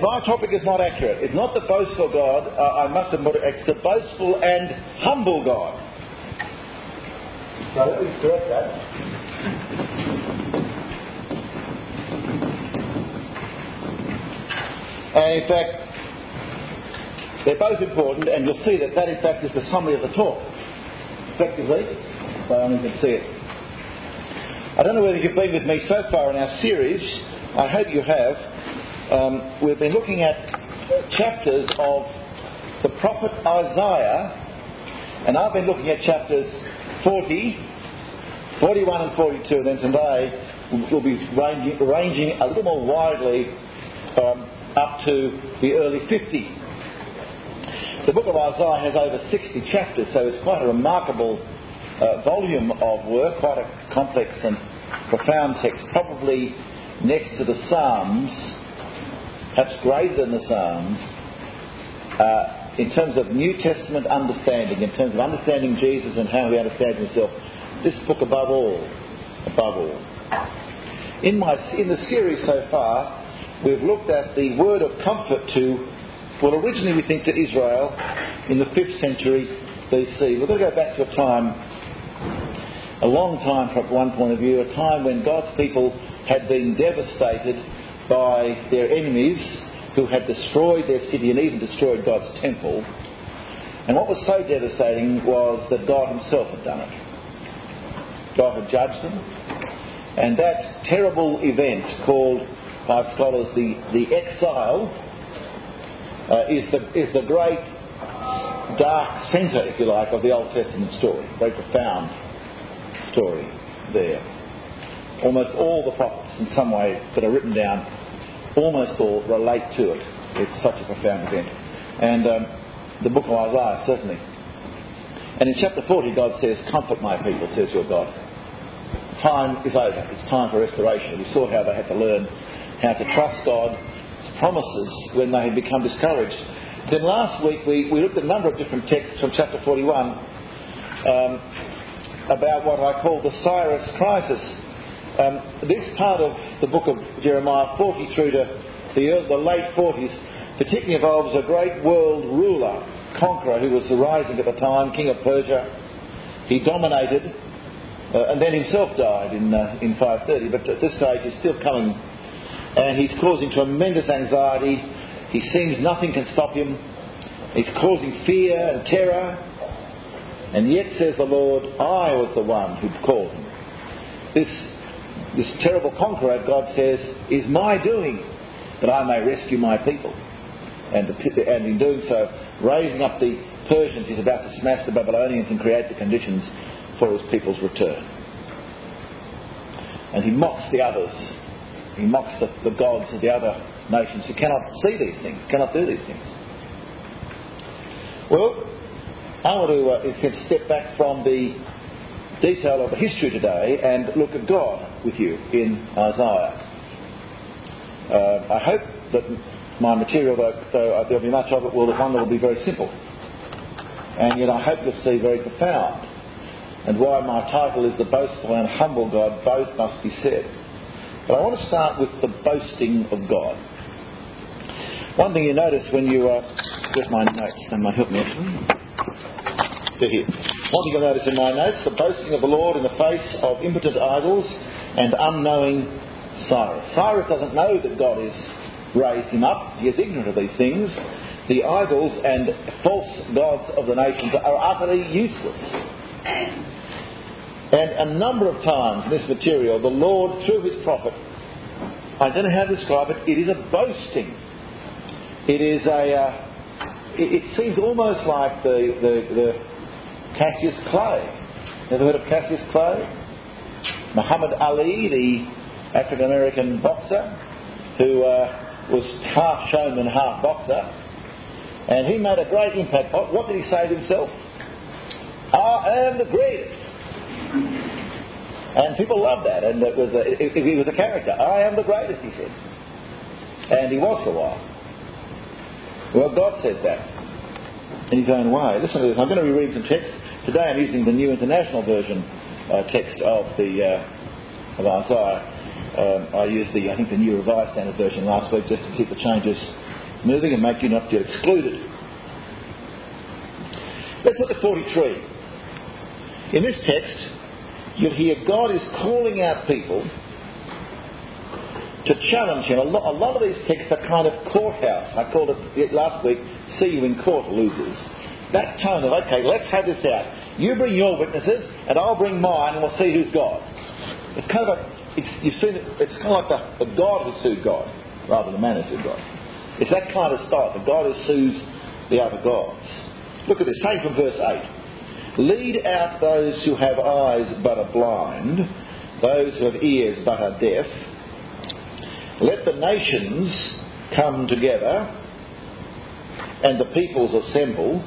my topic is not accurate. It's not the boastful God. Uh, I must admit, it's the boastful and humble God. So let me correct that. And in fact, they're both important, and you'll see that that, in fact, is the summary of the talk. Effectively, if I only can see it. I don't know whether you've been with me so far in our series. I hope you have. Um, we've been looking at chapters of the prophet Isaiah, and I've been looking at chapters 40, 41, and 42, and then today we'll be ranging, ranging a little more widely um, up to the early 50. The book of Isaiah has over 60 chapters, so it's quite a remarkable uh, volume of work, quite a complex and profound text, probably next to the Psalms, perhaps greater than the Psalms, uh, in terms of New Testament understanding, in terms of understanding Jesus and how he understands himself. This book, above all, above all. In, my, in the series so far, we've looked at the word of comfort to well, originally we think to Israel in the 5th century BC. We're going to go back to a time, a long time from one point of view, a time when God's people had been devastated by their enemies who had destroyed their city and even destroyed God's temple. And what was so devastating was that God Himself had done it. God had judged them. And that terrible event called by scholars the, the exile uh, is, the, is the great dark centre, if you like, of the Old Testament story. Very profound story there. Almost all the prophets, in some way, that are written down, almost all relate to it. It's such a profound event. And um, the book of Isaiah, certainly. And in chapter 40, God says, Comfort my people, says your God. Time is over. It's time for restoration. We saw how they had to learn how to trust God's promises when they had become discouraged. Then last week we, we looked at a number of different texts from chapter 41 um, about what I call the Cyrus crisis. Um, this part of the book of Jeremiah, 40 through to the, the late 40s, particularly involves a great world ruler, conqueror, who was arising at the time, king of Persia. He dominated, uh, and then himself died in, uh, in 530, but at this stage he's still coming and he's causing tremendous anxiety. He seems nothing can stop him. He's causing fear and terror. And yet, says the Lord, I was the one who called him. This, this terrible conqueror, God says, is my doing, that I may rescue my people. And, the, and in doing so, raising up the Persians, he's about to smash the Babylonians and create the conditions for his people's return. And he mocks the others he mocks the, the gods of the other nations who cannot see these things, cannot do these things. Well, I want to, uh, step back from the detail of history today and look at God with you in Isaiah. Uh, I hope that my material, though, though there'll be much of it, will be one that will be very simple. And yet I hope you'll see very profound. And why my title is The Boastful and Humble God, both must be said. But I want to start with the boasting of God. One thing you notice when you, uh, just my notes, they might help me actually. They're. One thing you'll notice in my notes, the boasting of the Lord in the face of impotent idols and unknowing Cyrus. Cyrus doesn't know that God has raised him up. He is ignorant of these things. The idols and false gods of the nations are utterly useless. And a number of times in this material, the Lord, through his prophet, I don't know how to describe it, it is a boasting. It is a. Uh, it, seems almost like the, the, the Cassius Clay. Ever heard of Cassius Clay? Muhammad Ali, the African American boxer, who uh, was half showman, half boxer, and he made a great impact. What did he say to himself? I am the greatest. And people loved that, and it was a, it, it, he was a character. I am the greatest, he said. And he was for a while. Well, God says that in his own way. Listen to this. I'm going to be reading some text. Today I'm using the New International Version uh, text of the uh, of Isaiah. Um, I used the I think the New Revised Standard Version last week just to keep the changes moving and make you not feel excluded. Let's look at 43. In this text, you'll hear God is calling out people to challenge him. A lot, a lot, of these texts are kind of courthouse. I called it last week, see you in court, losers. That tone of, okay, let's have this out. You bring your witnesses, and I'll bring mine, and we'll see who's God. It's kind of a, it's, you've seen it, it's kind of like the, the God who sued God, rather than the man who sued God. It's that kind of style, the God who sues the other gods. Look at this, say from verse 8. Lead out those who have eyes but are blind, those who have ears but are deaf. Let the nations come together and the peoples assemble.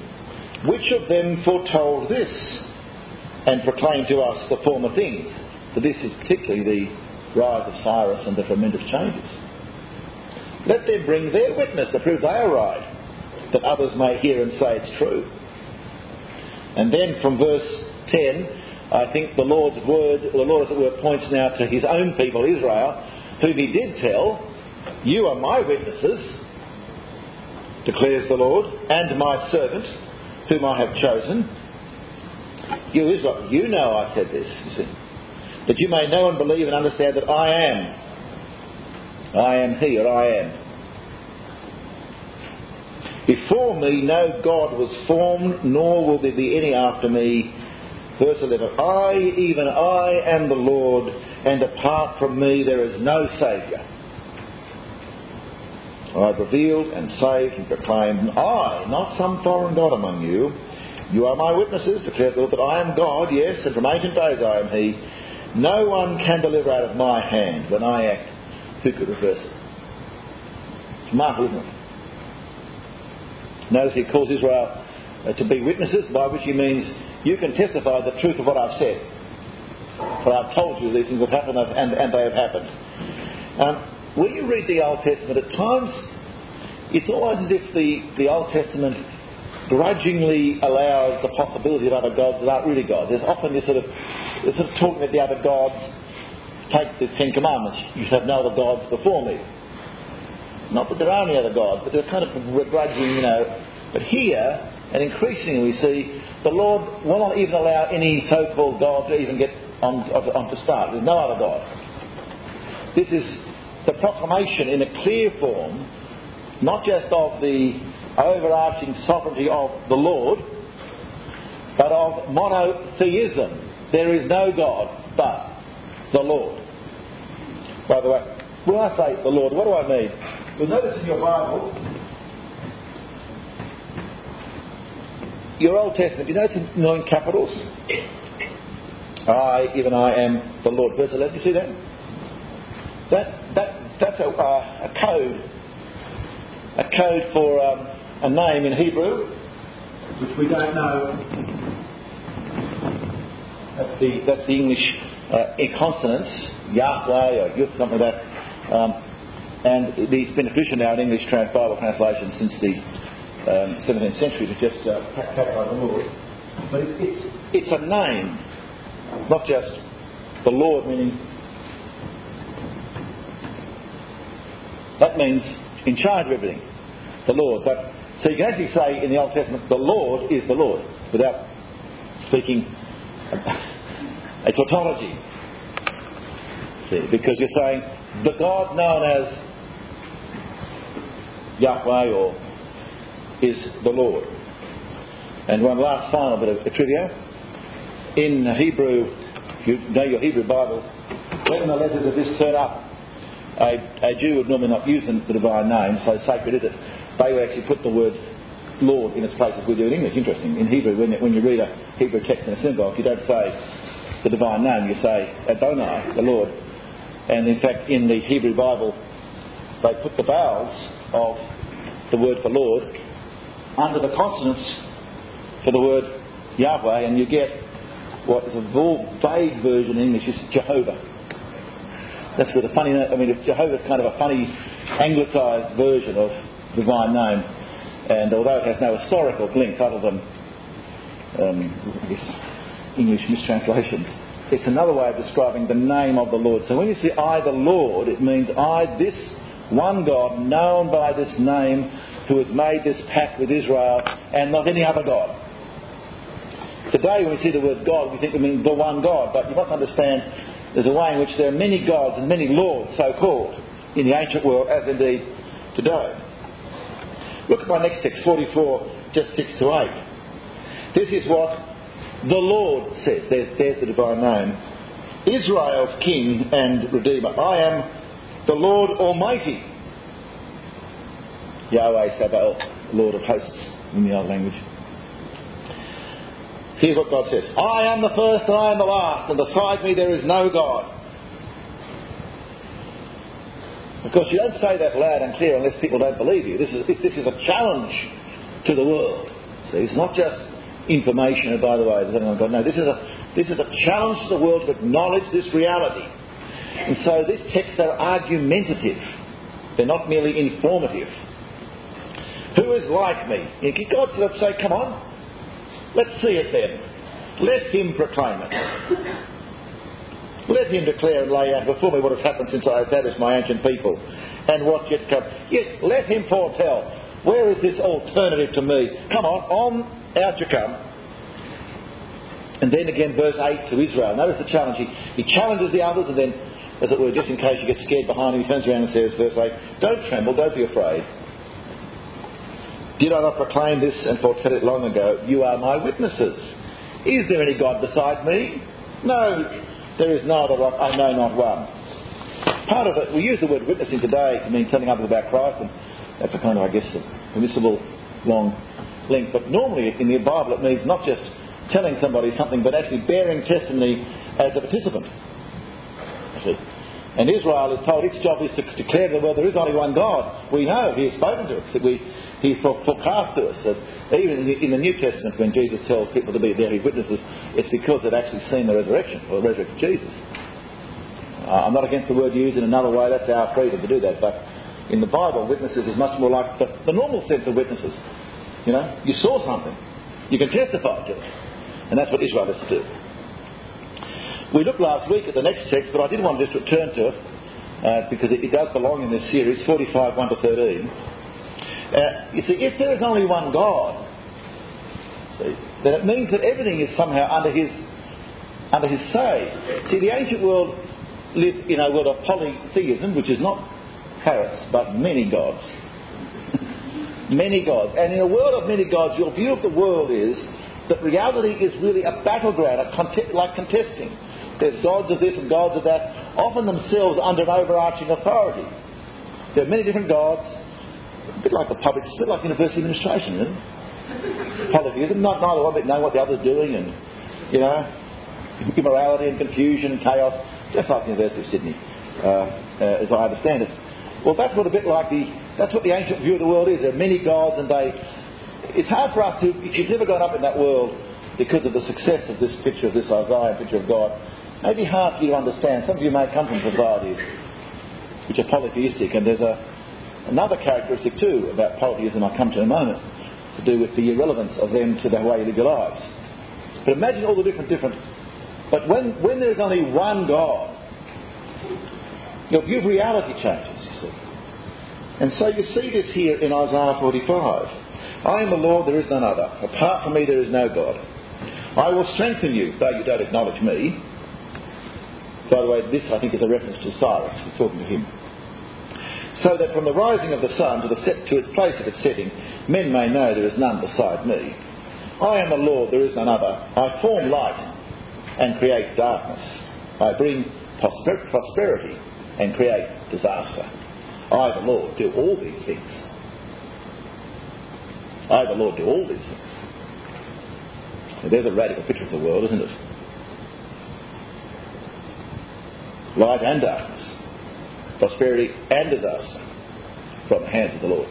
Which of them foretold this and proclaimed to us the former things? For this is particularly the rise of Cyrus and the tremendous changes. Let them bring their witness to prove they are right, that others may hear and say it's true. And then from verse 10, I think the Lord's word, the Lord as it were, points now to his own people, Israel, whom he did tell, You are my witnesses, declares the Lord, and my servant, whom I have chosen. You Israel, you know I said this, you see, that you may know and believe and understand that I am. I am He, or I am. Before me no God was formed, nor will there be any after me. Verse 11 I, even I, am the Lord, and apart from me there is no Saviour. I have revealed and saved and proclaimed, and I, not some foreign God among you. You are my witnesses, declared the Lord, that I am God, yes, and from ancient days I am He. No one can deliver out of my hand. When I act, who could reverse it? It's marvelous, isn't it? Notice he calls Israel uh, to be witnesses, by which he means you can testify the truth of what I've said. For I've told you these things have happened and, and they have happened. Um, when you read the Old Testament, at times it's always as if the, the Old Testament grudgingly allows the possibility of other gods that aren't really gods. There's often this sort of, this sort of talking about the other gods. Take the Ten Commandments. You have no other gods before me. Not that there are any other gods, but they're kind of begrudging, you know. But here, and increasingly we see, the Lord will not even allow any so-called God to even get on, on to start. There's no other God. This is the proclamation in a clear form, not just of the overarching sovereignty of the Lord, but of monotheism. There is no God but the Lord. By the way, when I say the Lord, what do I mean? You'll notice in your Bible, your Old Testament, you notice in nine capitals? I, even I am the Lord. Verse 11, you see that? That, that that's a, uh, a code. A code for um, a name in Hebrew, which we don't know. That's the, that's the English uh, consonants, Yahweh or Yud, something like that. Um, and it's been a tradition now in English trans- Bible translation since the um, 17th century to just uh, categorize the Lord. But it, it's, it's a name, not just the Lord, meaning that means in charge of everything, the Lord. But so you can actually say in the Old Testament, the Lord is the Lord, without speaking a tautology. See, because you're saying the God known as Yahweh or is the Lord. And one last final bit of trivia. In Hebrew, if you know your Hebrew Bible, when the letters of this turn up, a, a Jew would normally not use them, the divine name, so sacred is it. They would actually put the word Lord in its place as we do in English. Interesting. In Hebrew, when, when you read a Hebrew text in a synagogue, if you don't say the divine name, you say Adonai, the Lord. And in fact, in the Hebrew Bible, they put the vowels of the word for Lord under the consonants for the word Yahweh, and you get what is a vague version in English is Jehovah. That's where the funny, I mean, Jehovah's kind of a funny anglicised version of divine name, and although it has no historical links other than um, this English mistranslation, it's another way of describing the name of the Lord. So when you see I the Lord, it means I, this one God known by this name who has made this pact with Israel and not any other God. Today, when we see the word God, we think we mean the one God, but you must understand there's a way in which there are many gods and many lords, so called, in the ancient world, as indeed today. Look at my next text, 44, just 6 to 8. This is what the Lord says. There's, there's the divine name. Israel's King and Redeemer. I am the Lord Almighty. Yahweh Sabaoth, Lord of hosts in the old language. Here's what God says I am the first and I am the last, and beside me there is no God. Of course, you don't say that loud and clear unless people don't believe you. This is, this is a challenge to the world. See, it's not just information, and by the way, God. No, this is, a, this is a challenge to the world to acknowledge this reality. And so these texts are argumentative. They're not merely informative. Who is like me? God sort of say, come on, let's see it then. Let him proclaim it. Let him declare and lay out before me what has happened since I established my ancient people and what yet comes. Yes, let him foretell. Where is this alternative to me? Come on, on out you come. And then again, verse 8 to Israel. Notice the challenge. He, he challenges the others, and then, as it were, just in case you get scared behind him, he turns around and says, verse 8, Don't tremble, don't be afraid. Did I not proclaim this and foretell it long ago? You are my witnesses. Is there any God beside me? No, there is no other rock. I know not one. Part of it, we use the word witnessing today to mean telling others about Christ, and that's a kind of, I guess, permissible long length. But normally in the Bible it means not just telling somebody something, but actually bearing testimony as a participant. And Israel is told its job is to declare the world there is only one God. We know He has spoken to us, that we, He's forecast to us that even in the, New Testament, when Jesus tells people to be there, witnesses, it's because they've actually seen the resurrection or the resurrection of Jesus. Uh, I'm not against the word used in another way, that's our freedom to do that, but in the Bible, witnesses is much more like the, the normal sense of witnesses. You know, you saw something, you can testify to it, and that's what Israel has to do. We looked last week at the next text, but I did want to just return to it uh, because it, it, does belong in this series, 45 1 to 13. Uh, you see, if there is only one God, see, then it means that everything is somehow under His under His say. See, the ancient world lived in a world of polytheism, which is not parrots but many gods. many gods, and in a world of many gods, your view of the world is that reality is really a battleground, a cont- like contesting. There's gods of this and gods of that, often themselves under an overarching authority. There are many different gods, a bit like the public, a bit like university administration, isn't it? Polytheism, not neither one bit know what the other's doing, and you know, immorality and confusion and chaos, just like the University of Sydney, uh, uh, as I understand it. Well, that's what a bit like the that's what the ancient view of the world is. There are many gods, and they. It's hard for us to, if you've never grown up in that world, because of the success of this picture of this Isaiah picture of God, may be hard for you to understand. Some of you may come from societies which are polytheistic, and there's a, another characteristic too about polytheism I'll come to in a moment to do with the irrelevance of them to the way you live your lives. But imagine all the different, different. But when, when there's only one God, your view of reality changes. And so you see this here in Isaiah 45. I am the Lord, there is none other. Apart from me, there is no God. I will strengthen you, though you don't acknowledge me. By the way, this I think is a reference to Cyrus, we're talking to him. So that from the rising of the sun to, the set, to its place of its setting, men may know there is none beside me. I am the Lord, there is none other. I form light and create darkness. I bring prosper- prosperity and create disaster. I, the Lord, do all these things. I, the Lord, do all these things. there's a radical picture of the world, isn't it? Light and darkness, prosperity and disaster from the hands of the Lord.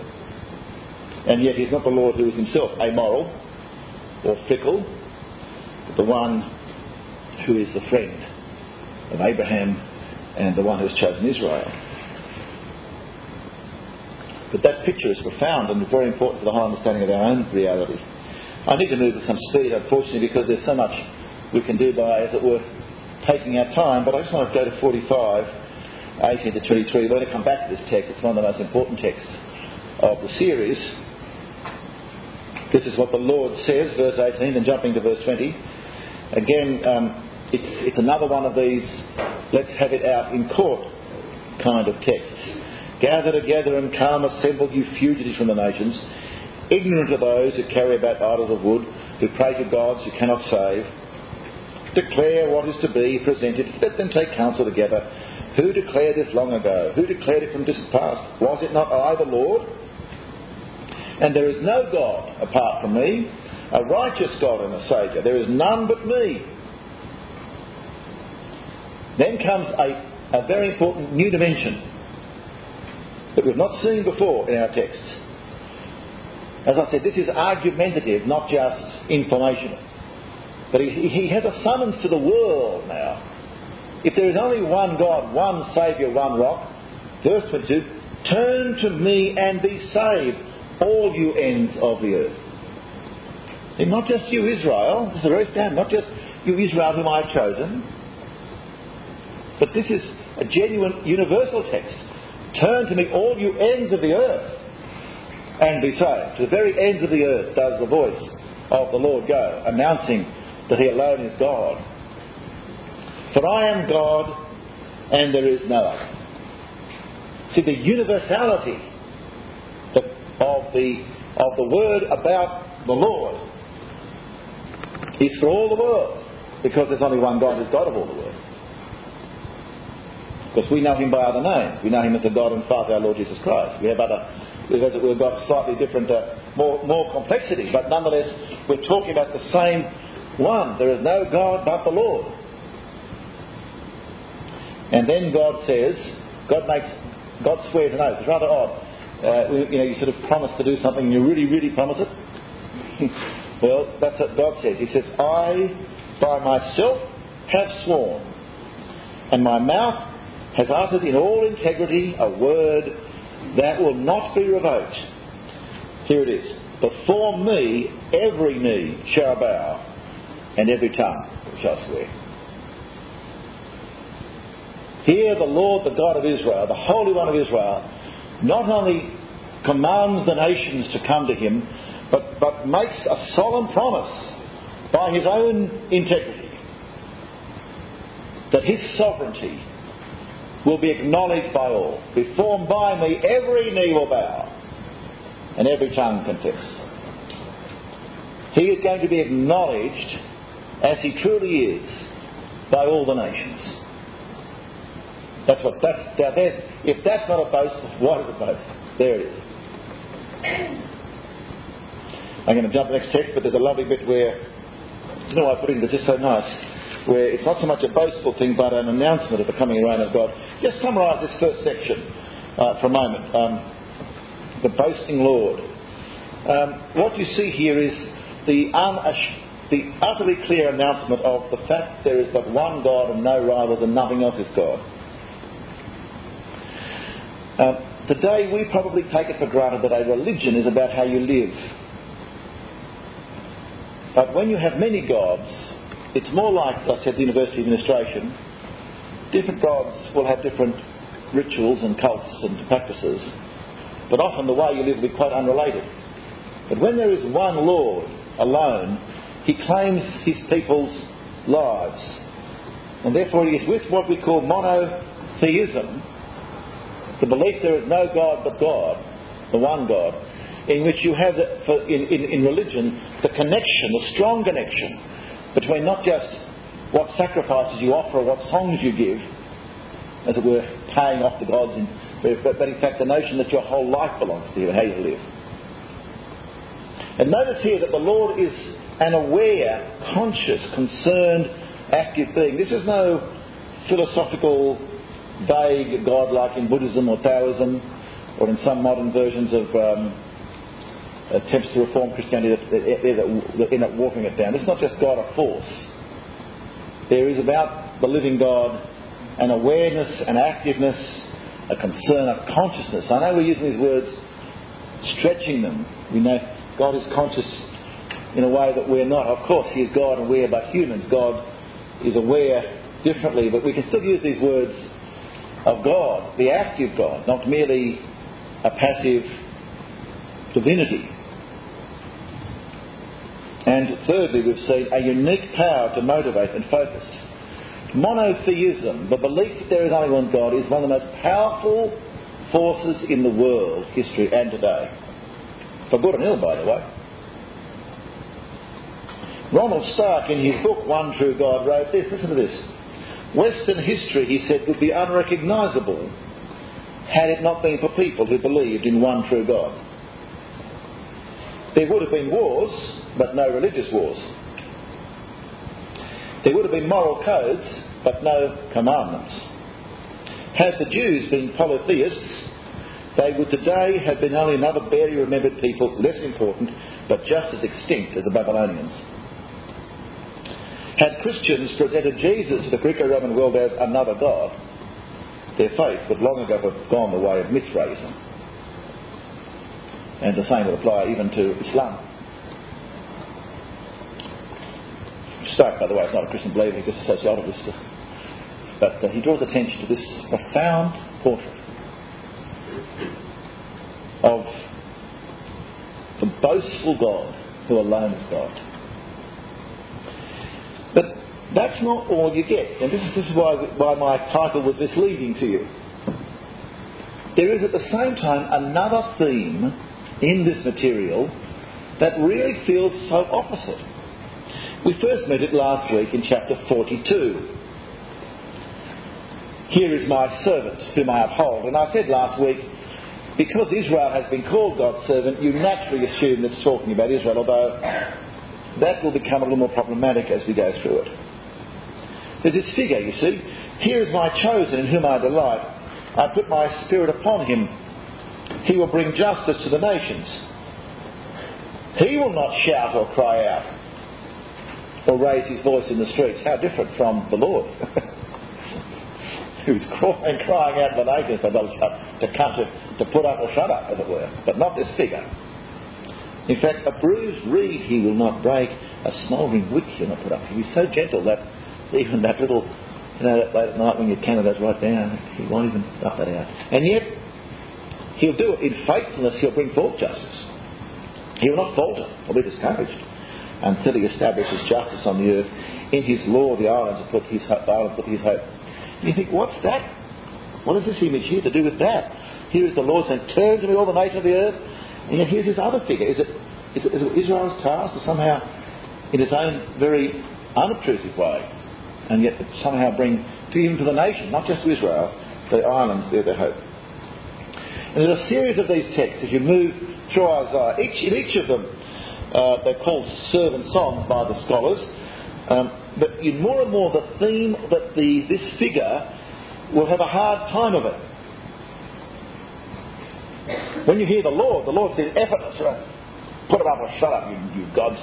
And yet he's not the Lord who is himself amoral or fickle, but the one who is the friend of Abraham and the one who has chosen Israel. But that picture is profound and very important for the whole understanding of our own reality. I need to move with some speed, unfortunately, because there's so much we can do by, as it were, taking our time, but I just want to go to 45. 18 to 23. We're going to come back to this text. It's one of the most important texts of the series. This is what the Lord says, verse 18, and jumping to verse 20. Again, um, it's, it's another one of these let's have it out in court kind of texts. Gather together and come, assemble you fugitives from the nations, ignorant of those who carry about idols of wood, who pray to gods who cannot save. Declare what is to be presented. Let them take counsel together. Who declared this long ago? Who declared it from distant past? Was it not I, the Lord? And there is no God apart from me, a righteous God and a Saviour. There is none but me. Then comes a, a very important new dimension that we've not seen before in our texts. As I said, this is argumentative, not just informational. But he, he has a summons to the world now. If there is only one God, one Saviour, one rock, verse 22, turn to me and be saved, all you ends of the earth. And not just you, Israel, this is a very stand, not just you, Israel, whom I have chosen, but this is a genuine universal text. Turn to me, all you ends of the earth, and be saved. To the very ends of the earth does the voice of the Lord go, announcing that He alone is God. For I am God, and there is no other. See, the universality of the, of the word about the Lord is for all the world, because there's only one God who's God of all the world. Because we know him by other names. We know him as the God and Father, our Lord Jesus Christ. We have other, we've, we've got slightly different, uh, more, more complexity, but nonetheless, we're talking about the same one. There is no God but the Lord. And then God says, God makes, God swears an oath. It's rather odd. Uh, you know, you sort of promise to do something and you really, really promise it. well, that's what God says. He says, I by myself have sworn, and my mouth has uttered in all integrity a word that will not be revoked. Here it is. Before me every knee shall bow and every tongue shall swear. Here the Lord, the God of Israel, the Holy One of Israel, not only commands the nations to come to him, but, but makes a solemn promise by his own integrity that his sovereignty will be acknowledged by all. Before by me, every knee will bow and every tongue confess. He is going to be acknowledged as he truly is by all the nations. That's what that's now if that's not a boast, what is a boast? There it is. I'm going to jump to the next text, but there's a lovely bit where don't know I put it in, but just so nice where it's not so much a boastful thing but an announcement of the coming reign of God. Just summarise this first section uh, for a moment. Um, the boasting Lord. Um, what you see here is the, unash- the utterly clear announcement of the fact there is but one God and no rivals and nothing else is God. Uh, today we probably take it for granted that a religion is about how you live. But when you have many gods, it's more like, I said, the university administration. Different gods will have different rituals and cults and practices, but often the way you live will be quite unrelated. But when there is one Lord alone, he claims his people's lives. And therefore he is with what we call monotheism, the belief there is no God but God, the one God, in which you have, the, in, in, in religion, the connection, the strong connection between not just what sacrifices you offer or what songs you give, as it were, paying off the gods, in, but, but in fact the notion that your whole life belongs to you and how you live. And notice here that the Lord is an aware, conscious, concerned, active being. This is no philosophical, vague God like in Buddhism or Taoism or in some modern versions of um, attempts to reform Christianity that end up watering it down. It's not just God a force. There is about the living God an awareness, an activeness, a concern, a consciousness. I know we're using these words, stretching them. We know God is conscious in a way that we're not. Of course, He is God and we're but humans. God is aware differently, but we can still use these words of God, the active God, not merely a passive divinity. And thirdly, we've seen a unique power to motivate and focus. Monotheism, the belief that there is only one God, is one of the most powerful forces in the world, history, and today. For good and ill, by the way. Ronald Stark, in his book One True God, wrote this listen to this. Western history, he said, would be unrecognisable had it not been for people who believed in one true God. There would have been wars, but no religious wars. There would have been moral codes, but no commandments. Had the Jews been polytheists, they would today have been only another barely remembered people, less important, but just as extinct as the Babylonians. Christians presented Jesus to the Greco-Roman world as another God, their faith would long ago have gone the way of Mithraism. And the same would apply even to Islam. Stark, by the way, is not a Christian believer, he's just a sociologist. But uh, he draws attention to this profound portrait of the boastful God who alone is God. But that's not all you get, and this is, this is why, why my title was misleading to you. There is at the same time another theme in this material that really feels so opposite. We first met it last week in chapter 42. Here is my servant whom I uphold. And I said last week, because Israel has been called God's servant, you naturally assume it's talking about Israel, although that will become a little more problematic as we go through it. There's this figure, you see. Here is my chosen in whom I delight. I put my spirit upon him. He will bring justice to the nations. He will not shout or cry out or raise his voice in the streets. How different from the Lord, who's crying, crying out to the nations to, to come to, to put up or shut up, as it were, but not this figure. In fact, a bruised reed he will not break, a smouldering wick he'll not put up. He's so gentle that even that little, you know, that late at night when your goes right down, he won't even up that out. And yet, he'll do it in faithfulness, he'll bring forth justice. He will not falter or be discouraged until he establishes justice on the earth. In his law, the islands have put his, islands put his hope. You think, what's that? What is this image here to do with that? Here is the Lord saying, Turn to me, all the nations of the earth. And yet here's this other figure. Is it, is it, is it Israel's task to somehow, in its own very unobtrusive way, and yet somehow bring to even to the nation, not just to Israel, the islands, their, their hope? And there's a series of these texts as you move through Isaiah. Each, in each of them, uh, they're called servant songs by the scholars. Um, but in more and more, the theme that the, this figure will have a hard time of it. When you hear the Lord, the Lord says, effortless, right? put it up or shut up, you, you gods.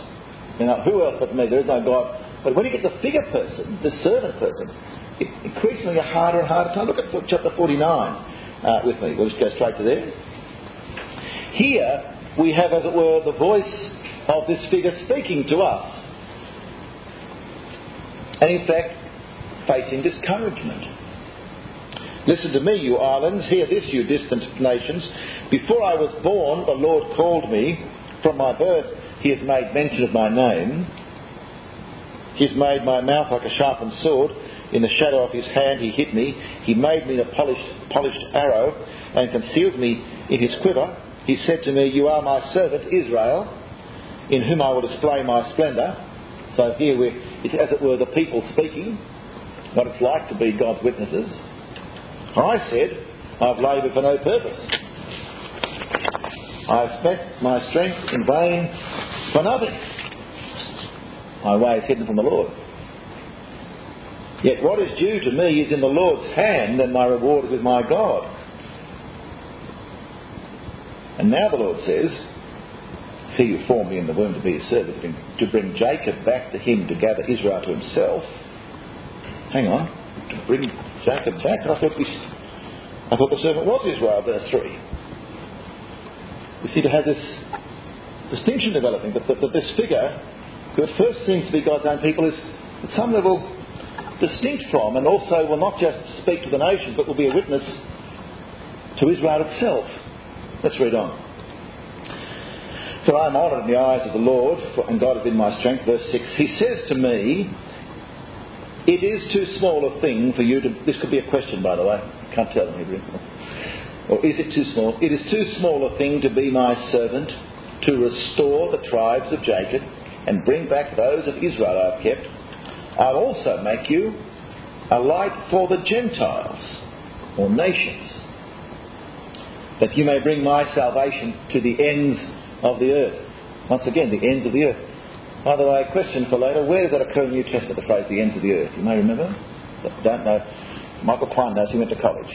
You know, who else but me? There is no God. But when you get the figure person, the servant person, it, increasingly a harder and harder time. Look at chapter 49 uh, with me. We'll just go straight to there. Here we have, as it were, the voice of this figure speaking to us. And in fact, facing discouragement. Listen to me, you islands. Hear this, you distant nations. Before I was born, the Lord called me. From my birth, He has made mention of my name. He has made my mouth like a sharpened sword. In the shadow of His hand, He hid me. He made me a polished, polished arrow and concealed me in His quiver. He said to me, You are my servant, Israel in whom I will display my splendour. So here we're, as it were, the people speaking, what it's like to be God's witnesses. I said, I've laboured for no purpose. I have spent my strength in vain for nothing. My way is hidden from the Lord. Yet what is due to me is in the Lord's hand, and my reward is with my God. And now the Lord says, he who formed me in the womb to be his servant, to bring Jacob back to him to gather Israel to himself. Hang on, to bring Jacob back? I thought, this, I thought the servant was Israel, verse 3. You see, to have this distinction developing, that, that, that this figure, who at first seems to be God's own people, is at some level distinct from, and also will not just speak to the nations, but will be a witness to Israel itself. Let's read on. For I am honoured in the eyes of the Lord, and God has been my strength. Verse 6. He says to me, It is too small a thing for you to. This could be a question, by the way. Can't tell in Hebrew. Or is it too small? It is too small a thing to be my servant, to restore the tribes of Jacob, and bring back those of Israel I have kept. I'll also make you a light for the Gentiles, or nations, that you may bring my salvation to the ends of the earth. Once again, the ends of the earth. By the way, question for later, where does that occur in the New Testament, the phrase the ends of the earth? You may remember? Don't know. Michael Klein knows he went to college.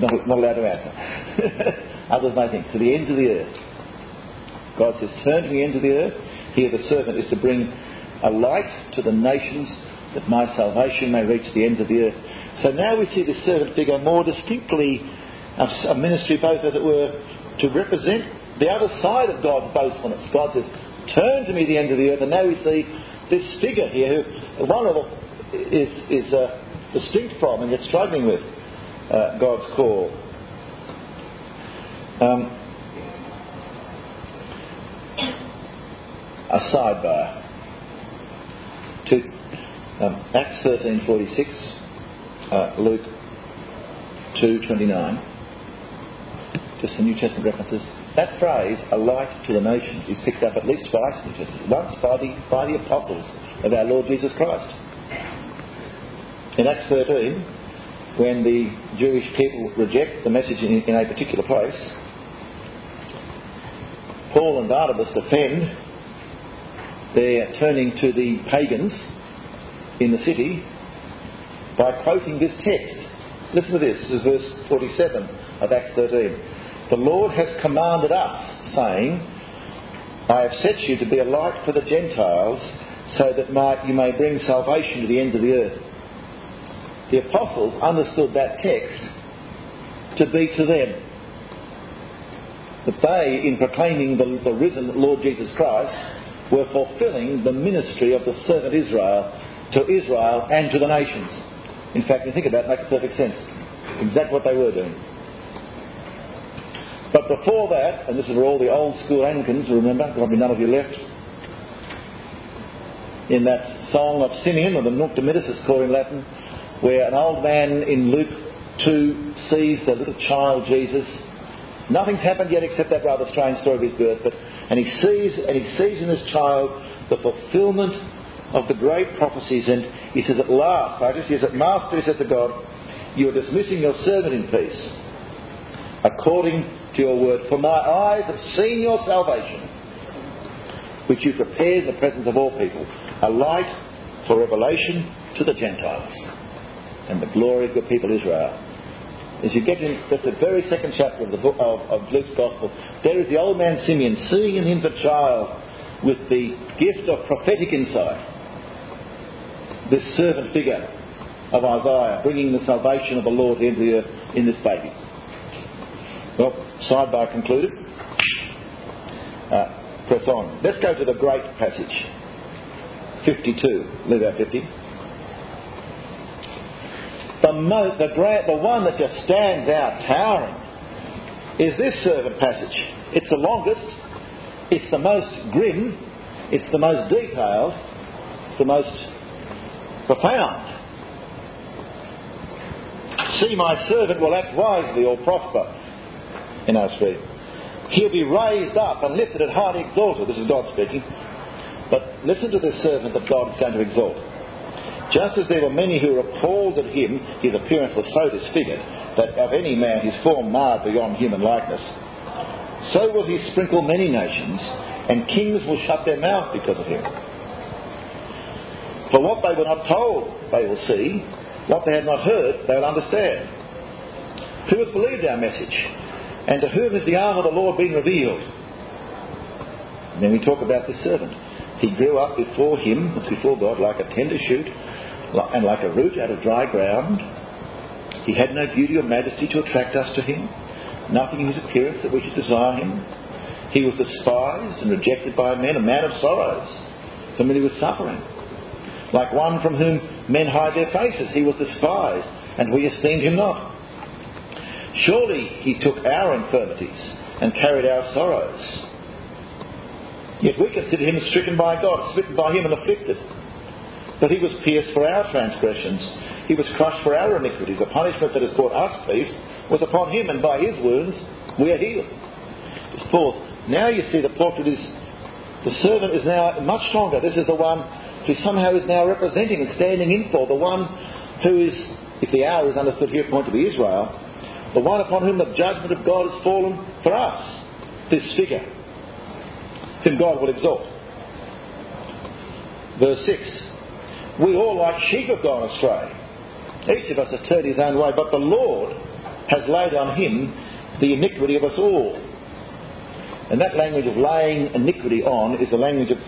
Not, not allowed to answer. Others may think, to the ends of the earth. God says, turn to the ends of the earth. Here the servant is to bring a light to the nations that my salvation may reach the ends of the earth. So now we see the servant figure more distinctly a ministry both, as it were, to represent the other side of God's boastfulness. God says, turn to me the ends of the earth. And now we see this figure here who one of is, is uh, distinct from and yet struggling with uh, God's call. Um, a sidebar to um, Acts 13:46, uh, Luke 2:29. Just some New Testament references. That phrase, "a light to the nations," is picked up at least twice in the New Testament. Once by the by the apostles of our Lord Jesus Christ. In Acts 13, when the Jewish people reject the message in, in a particular place, Paul and Barnabas defend their turning to the pagans in the city by quoting this text. Listen to this. This is verse 47 of Acts 13. The Lord has commanded us, saying, I have set you to be a light for the Gentiles, so that you may bring salvation to the ends of the earth. The apostles understood that text to be to them. That they, in proclaiming the, the risen Lord Jesus Christ, were fulfilling the ministry of the servant Israel to Israel and to the nations. In fact, you think about it, it makes perfect sense. It's exactly what they were doing. But before that, and this is where all the old school Anglicans, remember, probably none of you left, in that song of Simeon, or the Nunc Dimittis is called in Latin, where an old man in Luke 2 sees the little child Jesus. Nothing's happened yet except that rather strange story of his birth, but and he sees and he sees in this child the fulfilment of the great prophecies, and he says, At last, I just says, At Master, he said to God, You are dismissing your servant in peace, according to your word. For my eyes have seen your salvation, which you prepared in the presence of all people, a light for revelation to the Gentiles and the glory of the people Israel. As you get in just the very second chapter of, the book of, of Luke's Gospel, there is the old man Simeon seeing an infant child with the gift of prophetic insight. This servant figure of Isaiah bringing the salvation of the Lord into the earth in this baby. Well, sidebar concluded. Uh, press on. Let's go to the great passage. 52. Leave out 50. The, mo- the, one that just stands out towering is this servant passage. It's the longest, it's the most grim, it's the most detailed, it's the most profound. See, my servant will act wisely or prosper in our street. He'll be raised up and lifted and highly exalted. This is God speaking. But listen to this servant that God is going to exalt. Just as there were many who were appalled at him, his appearance was so disfigured that of any man his form marred beyond human likeness. So will he sprinkle many nations, and kings will shut their mouth because of him. For what they were not told, they will see. What they had not heard, they will understand. Who has believed our message? And to whom has the arm of the Lord been revealed? And then we talk about the servant. He grew up before him, before God, like a tender shoot and like a root out of dry ground. He had no beauty or majesty to attract us to him, nothing in his appearance that we should desire him. He was despised and rejected by men, a man of sorrows, familiar with suffering, like one from whom men hide their faces. He was despised, and we esteemed him not. Surely he took our infirmities and carried our sorrows. Yet we consider him stricken by God, smitten by him and afflicted. But he was pierced for our transgressions, he was crushed for our iniquities. The punishment that has brought us peace was upon him, and by his wounds we are healed. It's Paul. Now you see the portrait is the servant is now much stronger. This is the one who somehow is now representing and standing in for the one who is, if the hour is understood here, point to be Israel, the one upon whom the judgment of God has fallen for us. This figure, whom God will exalt. Verse 6 We all like sheep have gone astray. Each of us has turned his own way, but the Lord has laid on him the iniquity of us all. And that language of laying iniquity on is the language of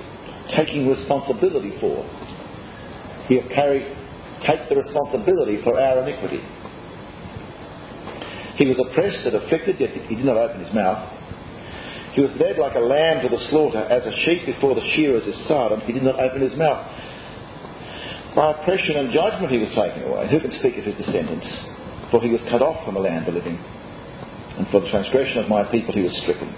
taking responsibility for. He will carry, take the responsibility for our iniquity. He was oppressed and afflicted, yet he did not open his mouth. He was led like a lamb to the slaughter, as a sheep before the shearers is silent. He did not open his mouth. By oppression and judgment he was taken away. Who can speak of his descendants? For he was cut off from the land of the living. And for the transgression of my people he was stricken.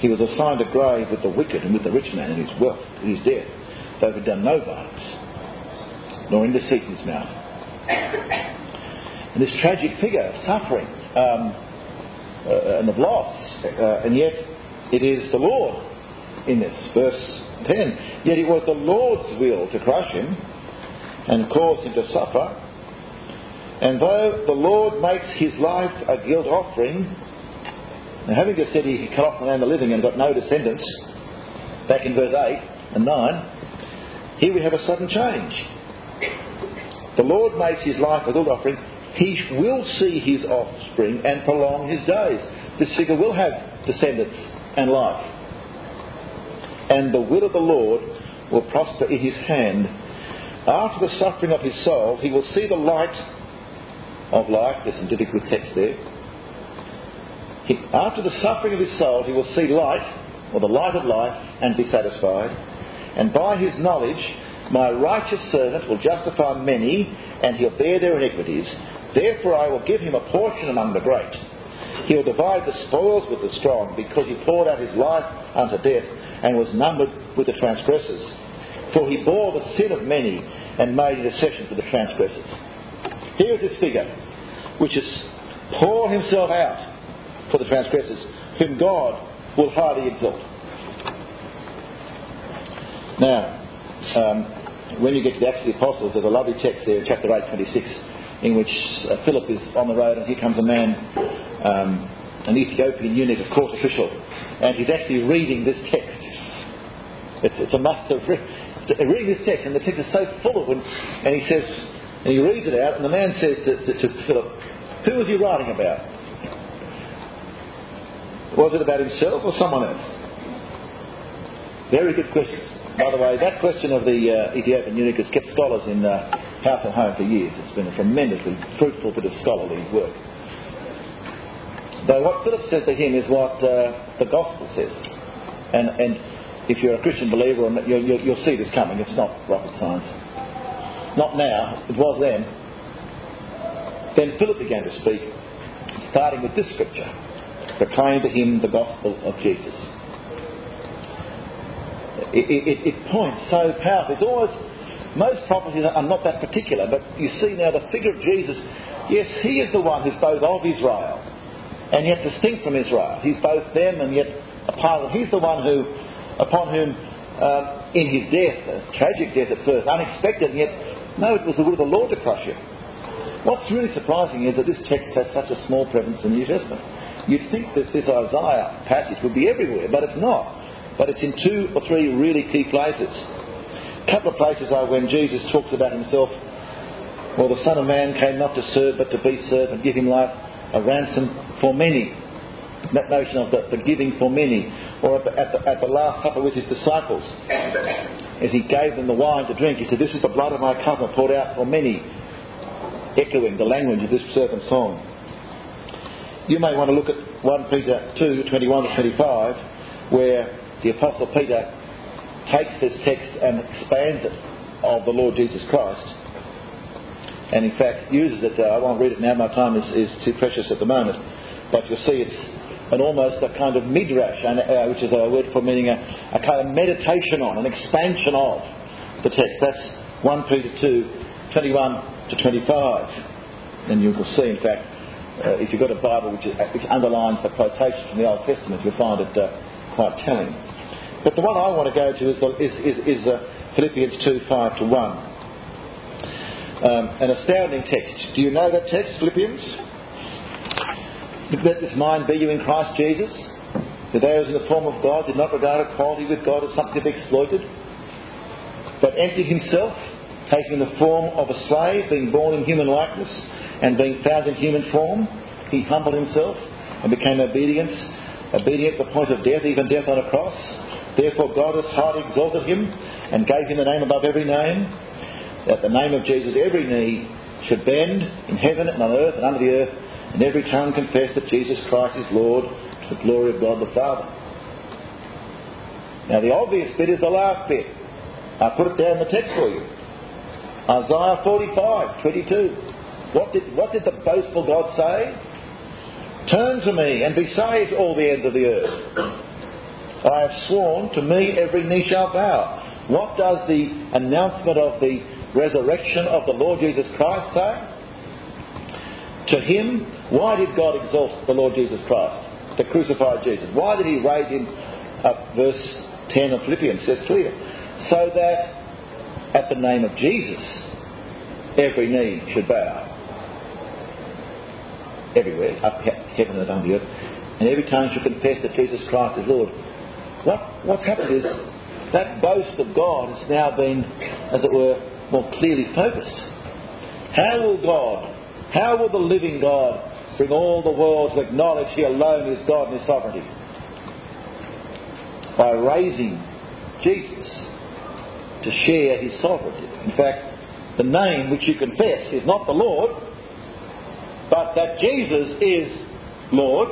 He was assigned a grave with the wicked and with the rich man in his wealth, in his death, though he had done no violence, nor in deceit in his mouth. And this tragic figure suffering um, uh, and of loss, uh, and yet it is the Lord in this. Verse 10 Yet it was the Lord's will to crush him and cause him to suffer. And though the Lord makes his life a guilt offering, now having just said he cut off the land of the living and got no descendants, back in verse 8 and 9, here we have a sudden change. The Lord makes his life a guilt offering. He will see his offspring and prolong his days. The figure will have descendants and life. And the will of the Lord will prosper in his hand after the suffering of his soul, he will see the light of life. There's some difficult text there. He, after the suffering of his soul, he will see light, or the light of life, and be satisfied. And by his knowledge, my righteous servant will justify many, and he'll bear their iniquities. Therefore, I will give him a portion among the great. He'll divide the spoils with the strong, because he poured out his life unto death, and was numbered with the transgressors. For he bore the sin of many and made intercession for the transgressors. Here is this figure, which is pour himself out for the transgressors, whom God will highly exalt. Now, um, when you get to the Acts of the Apostles, there's a lovely text there, in chapter 8, 26, in which uh, Philip is on the road and here comes a man, um, an Ethiopian eunuch, a court official, and he's actually reading this text. It's, it's a must have reading this text, and the text is so full of them, and he says, and he reads it out, and the man says to, to, to Philip, Who was he writing about? Was it about himself or someone else? Very good questions. By the way, that question of the uh, Ethiopian eunuch has kept scholars in uh, house and home for years. It's been a tremendously fruitful bit of scholarly work. Though what Philip says to him is what uh, the Gospel says. And, and if you're a Christian believer, you'll, you'll, you'll see this coming. It's not rocket science. Not now, it was then. Then Philip began to speak, starting with this scripture proclaim to him the gospel of Jesus. It, it, it points so powerfully. It's always, most prophecies are not that particular, but you see now the figure of Jesus, yes, he is the one who's both of Israel and yet distinct from Israel. He's both them and yet a part of them. He's the one who upon whom, um, in his death, a tragic death at first, unexpected, and yet, no, it was the will of the Lord to crush him. What's really surprising is that this text has such a small presence in the New Testament. You'd think that this Isaiah passage would be everywhere, but it's not. But it's in two or three really key places. Couple of places are when Jesus talks about himself. Well, the Son of Man came not to serve, but to be served and give him life, a ransom for many that notion of the, the giving for many, or at the, at, the, at the Last Supper with his disciples, as he gave them the wine to drink, he said, This is the blood of my covenant poured out for many, echoing the language of this servant song. You may want to look at 1 Peter 2 21 to 25, where the Apostle Peter takes this text and expands it of the Lord Jesus Christ and in fact uses it. Uh, I won't read it now, my time is, is too precious at the moment. But you'll see it's an almost a kind of midrash, and, uh, which is a word for meaning a, a, kind of meditation on, an expansion of the text. That's 1 Peter 2, 21 to 25. And you will see, in fact, uh, if you've got a Bible which, which, underlines the quotation from the Old Testament, you'll find it uh, quite telling. But the one I want to go to is, is, is, is uh, Philippians 2 5 to 1. Um, an astounding text. Do you know that text, Philippians? Let this mind be you in Christ Jesus, who those in the form of God did not regard equality with God as something to be exploited, but emptied himself, taking the form of a slave, being born in human likeness, and being found in human form, he humbled himself and became obedient, obedient to the point of death, even death on a cross. Therefore God has highly exalted him and gave him the name above every name, that the name of Jesus every knee should bend in heaven and on earth and under the earth, and every tongue confess that Jesus Christ is Lord to the glory of God the Father. Now the obvious bit is the last bit. I put it down in the text for you. Isaiah 45, 22. What did, what did the boastful God say? Turn to me and be saved, all the ends of the earth. I have sworn, to me every knee shall bow. What does the announcement of the resurrection of the Lord Jesus Christ say? To him, why did God exalt the Lord Jesus Christ, the crucified Jesus? Why did he raise him up? Verse 10 of Philippians says clear. So that at the name of Jesus, every knee should bow. Everywhere, up heaven and under the earth. And every tongue should confess that Jesus Christ is Lord. What, what's happened is that boast of God has now been, as it were, more clearly focused. How will God, how will the living God bring all the world to acknowledge He alone is God in His sovereignty? By raising Jesus to share His sovereignty. In fact, the name which you confess is not the Lord, but that Jesus is Lord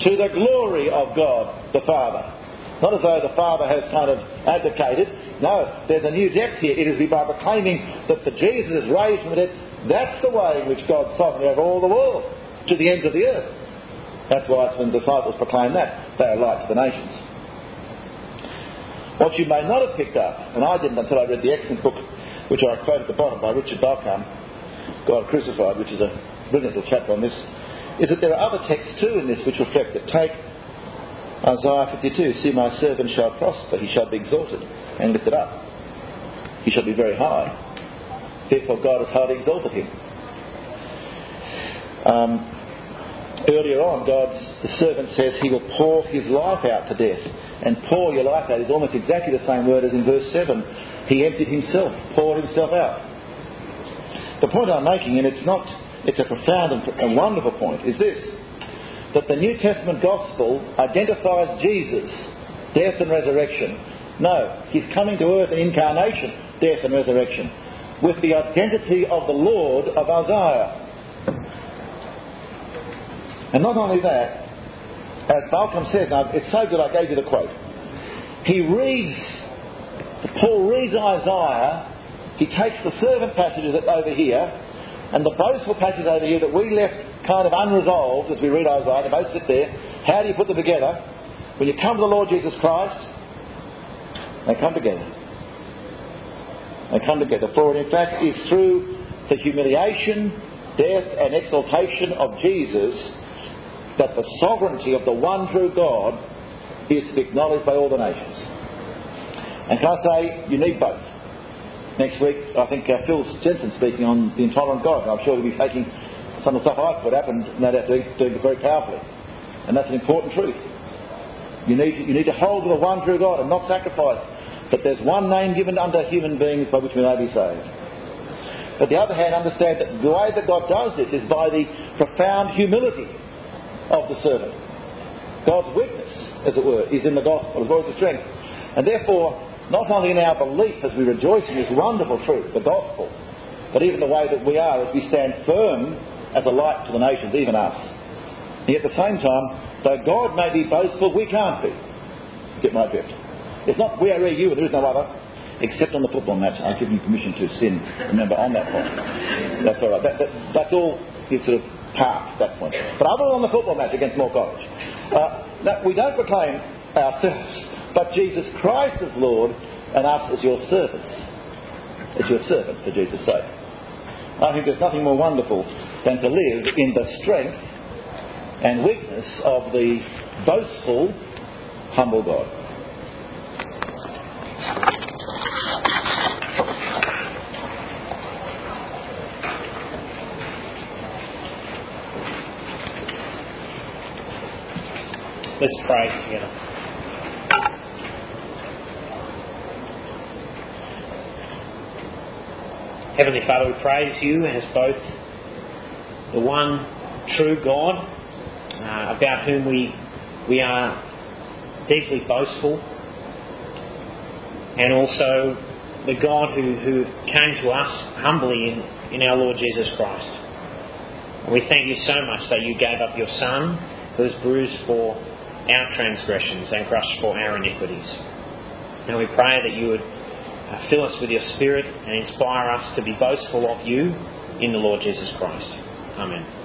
to the glory of God the Father. Not as though the Father has kind of advocated. No, there's a new depth here. It is by proclaiming that the Jesus is raised from the dead. That's the way in which God's sovereign over all the world, to the ends of the earth. That's why when the disciples proclaim that, they are light to the nations. What you may not have picked up, and I didn't until I read the excellent book which I quote at the bottom by Richard Bauckham, God Crucified, which is a brilliant little chapter on this, is that there are other texts too in this which reflect that take Isaiah 52 See, my servant shall prosper, he shall be exalted and lifted up. He shall be very high. Therefore, God has highly exalted him. Um, earlier on, God's the servant says he will pour his life out to death. And pour your life out is almost exactly the same word as in verse 7. He emptied himself, poured himself out. The point I'm making, and it's not, it's a profound and wonderful point, is this that the New Testament gospel identifies Jesus, death and resurrection. No, he's coming to earth in incarnation, death and resurrection, with the identity of the Lord of Isaiah. And not only that, as Bauckham says, now it's so good I gave you the quote. He reads, Paul reads Isaiah, he takes the servant passages over here, and the boastful passages over here that we left kind of unresolved as we read Isaiah. They both sit there. How do you put them together? When you come to the Lord Jesus Christ, they come together. They come together. For it, in fact, is through the humiliation, death, and exaltation of Jesus that the sovereignty of the one true God is acknowledged by all the nations. And can I say, you need both. Next week, I think uh, Phil Jensen speaking on the intolerant God. I'm sure he'll be taking some of the stuff I've put up and no doubt doing, it very powerfully. And that's an important truth. You need, to, you need to hold to the one true God and not sacrifice that there's one name given unto human beings by which we may be saved. But the other hand, understand that the way that God does this is by the profound humility of the servant. God's weakness, as it were, is in the gospel as well as the strength. And therefore, not only in our belief as we rejoice in this wonderful truth, the gospel, but even the way that we are as we stand firm as a light to the nations, even us. And yet at the same time, though God may be boastful, we can't be. Get my drift. It's not we are you and there is no other. except on the football match. I've given you permission to sin, remember, on that point. That's all right. That, that, that's all you sort of past that point. But other than the football match against Moore College, uh, we don't proclaim ourselves, but Jesus Christ as Lord and us as your servants. As your servants, for Jesus' sake. I think there's nothing more wonderful than to live in the strength and weakness of the boastful, humble God. Let's pray together. Heavenly Father, we praise you as both the one true God, uh, about whom we, we are deeply boastful, and also the God who, who came to us humbly in, in our Lord Jesus Christ. We thank you so much that you gave up your Son, who was bruised for our transgressions and crushed for our iniquities. And we pray that you would Uh, fill us with your Spirit and inspire us to be boastful of you in the Lord Jesus Christ. Amen.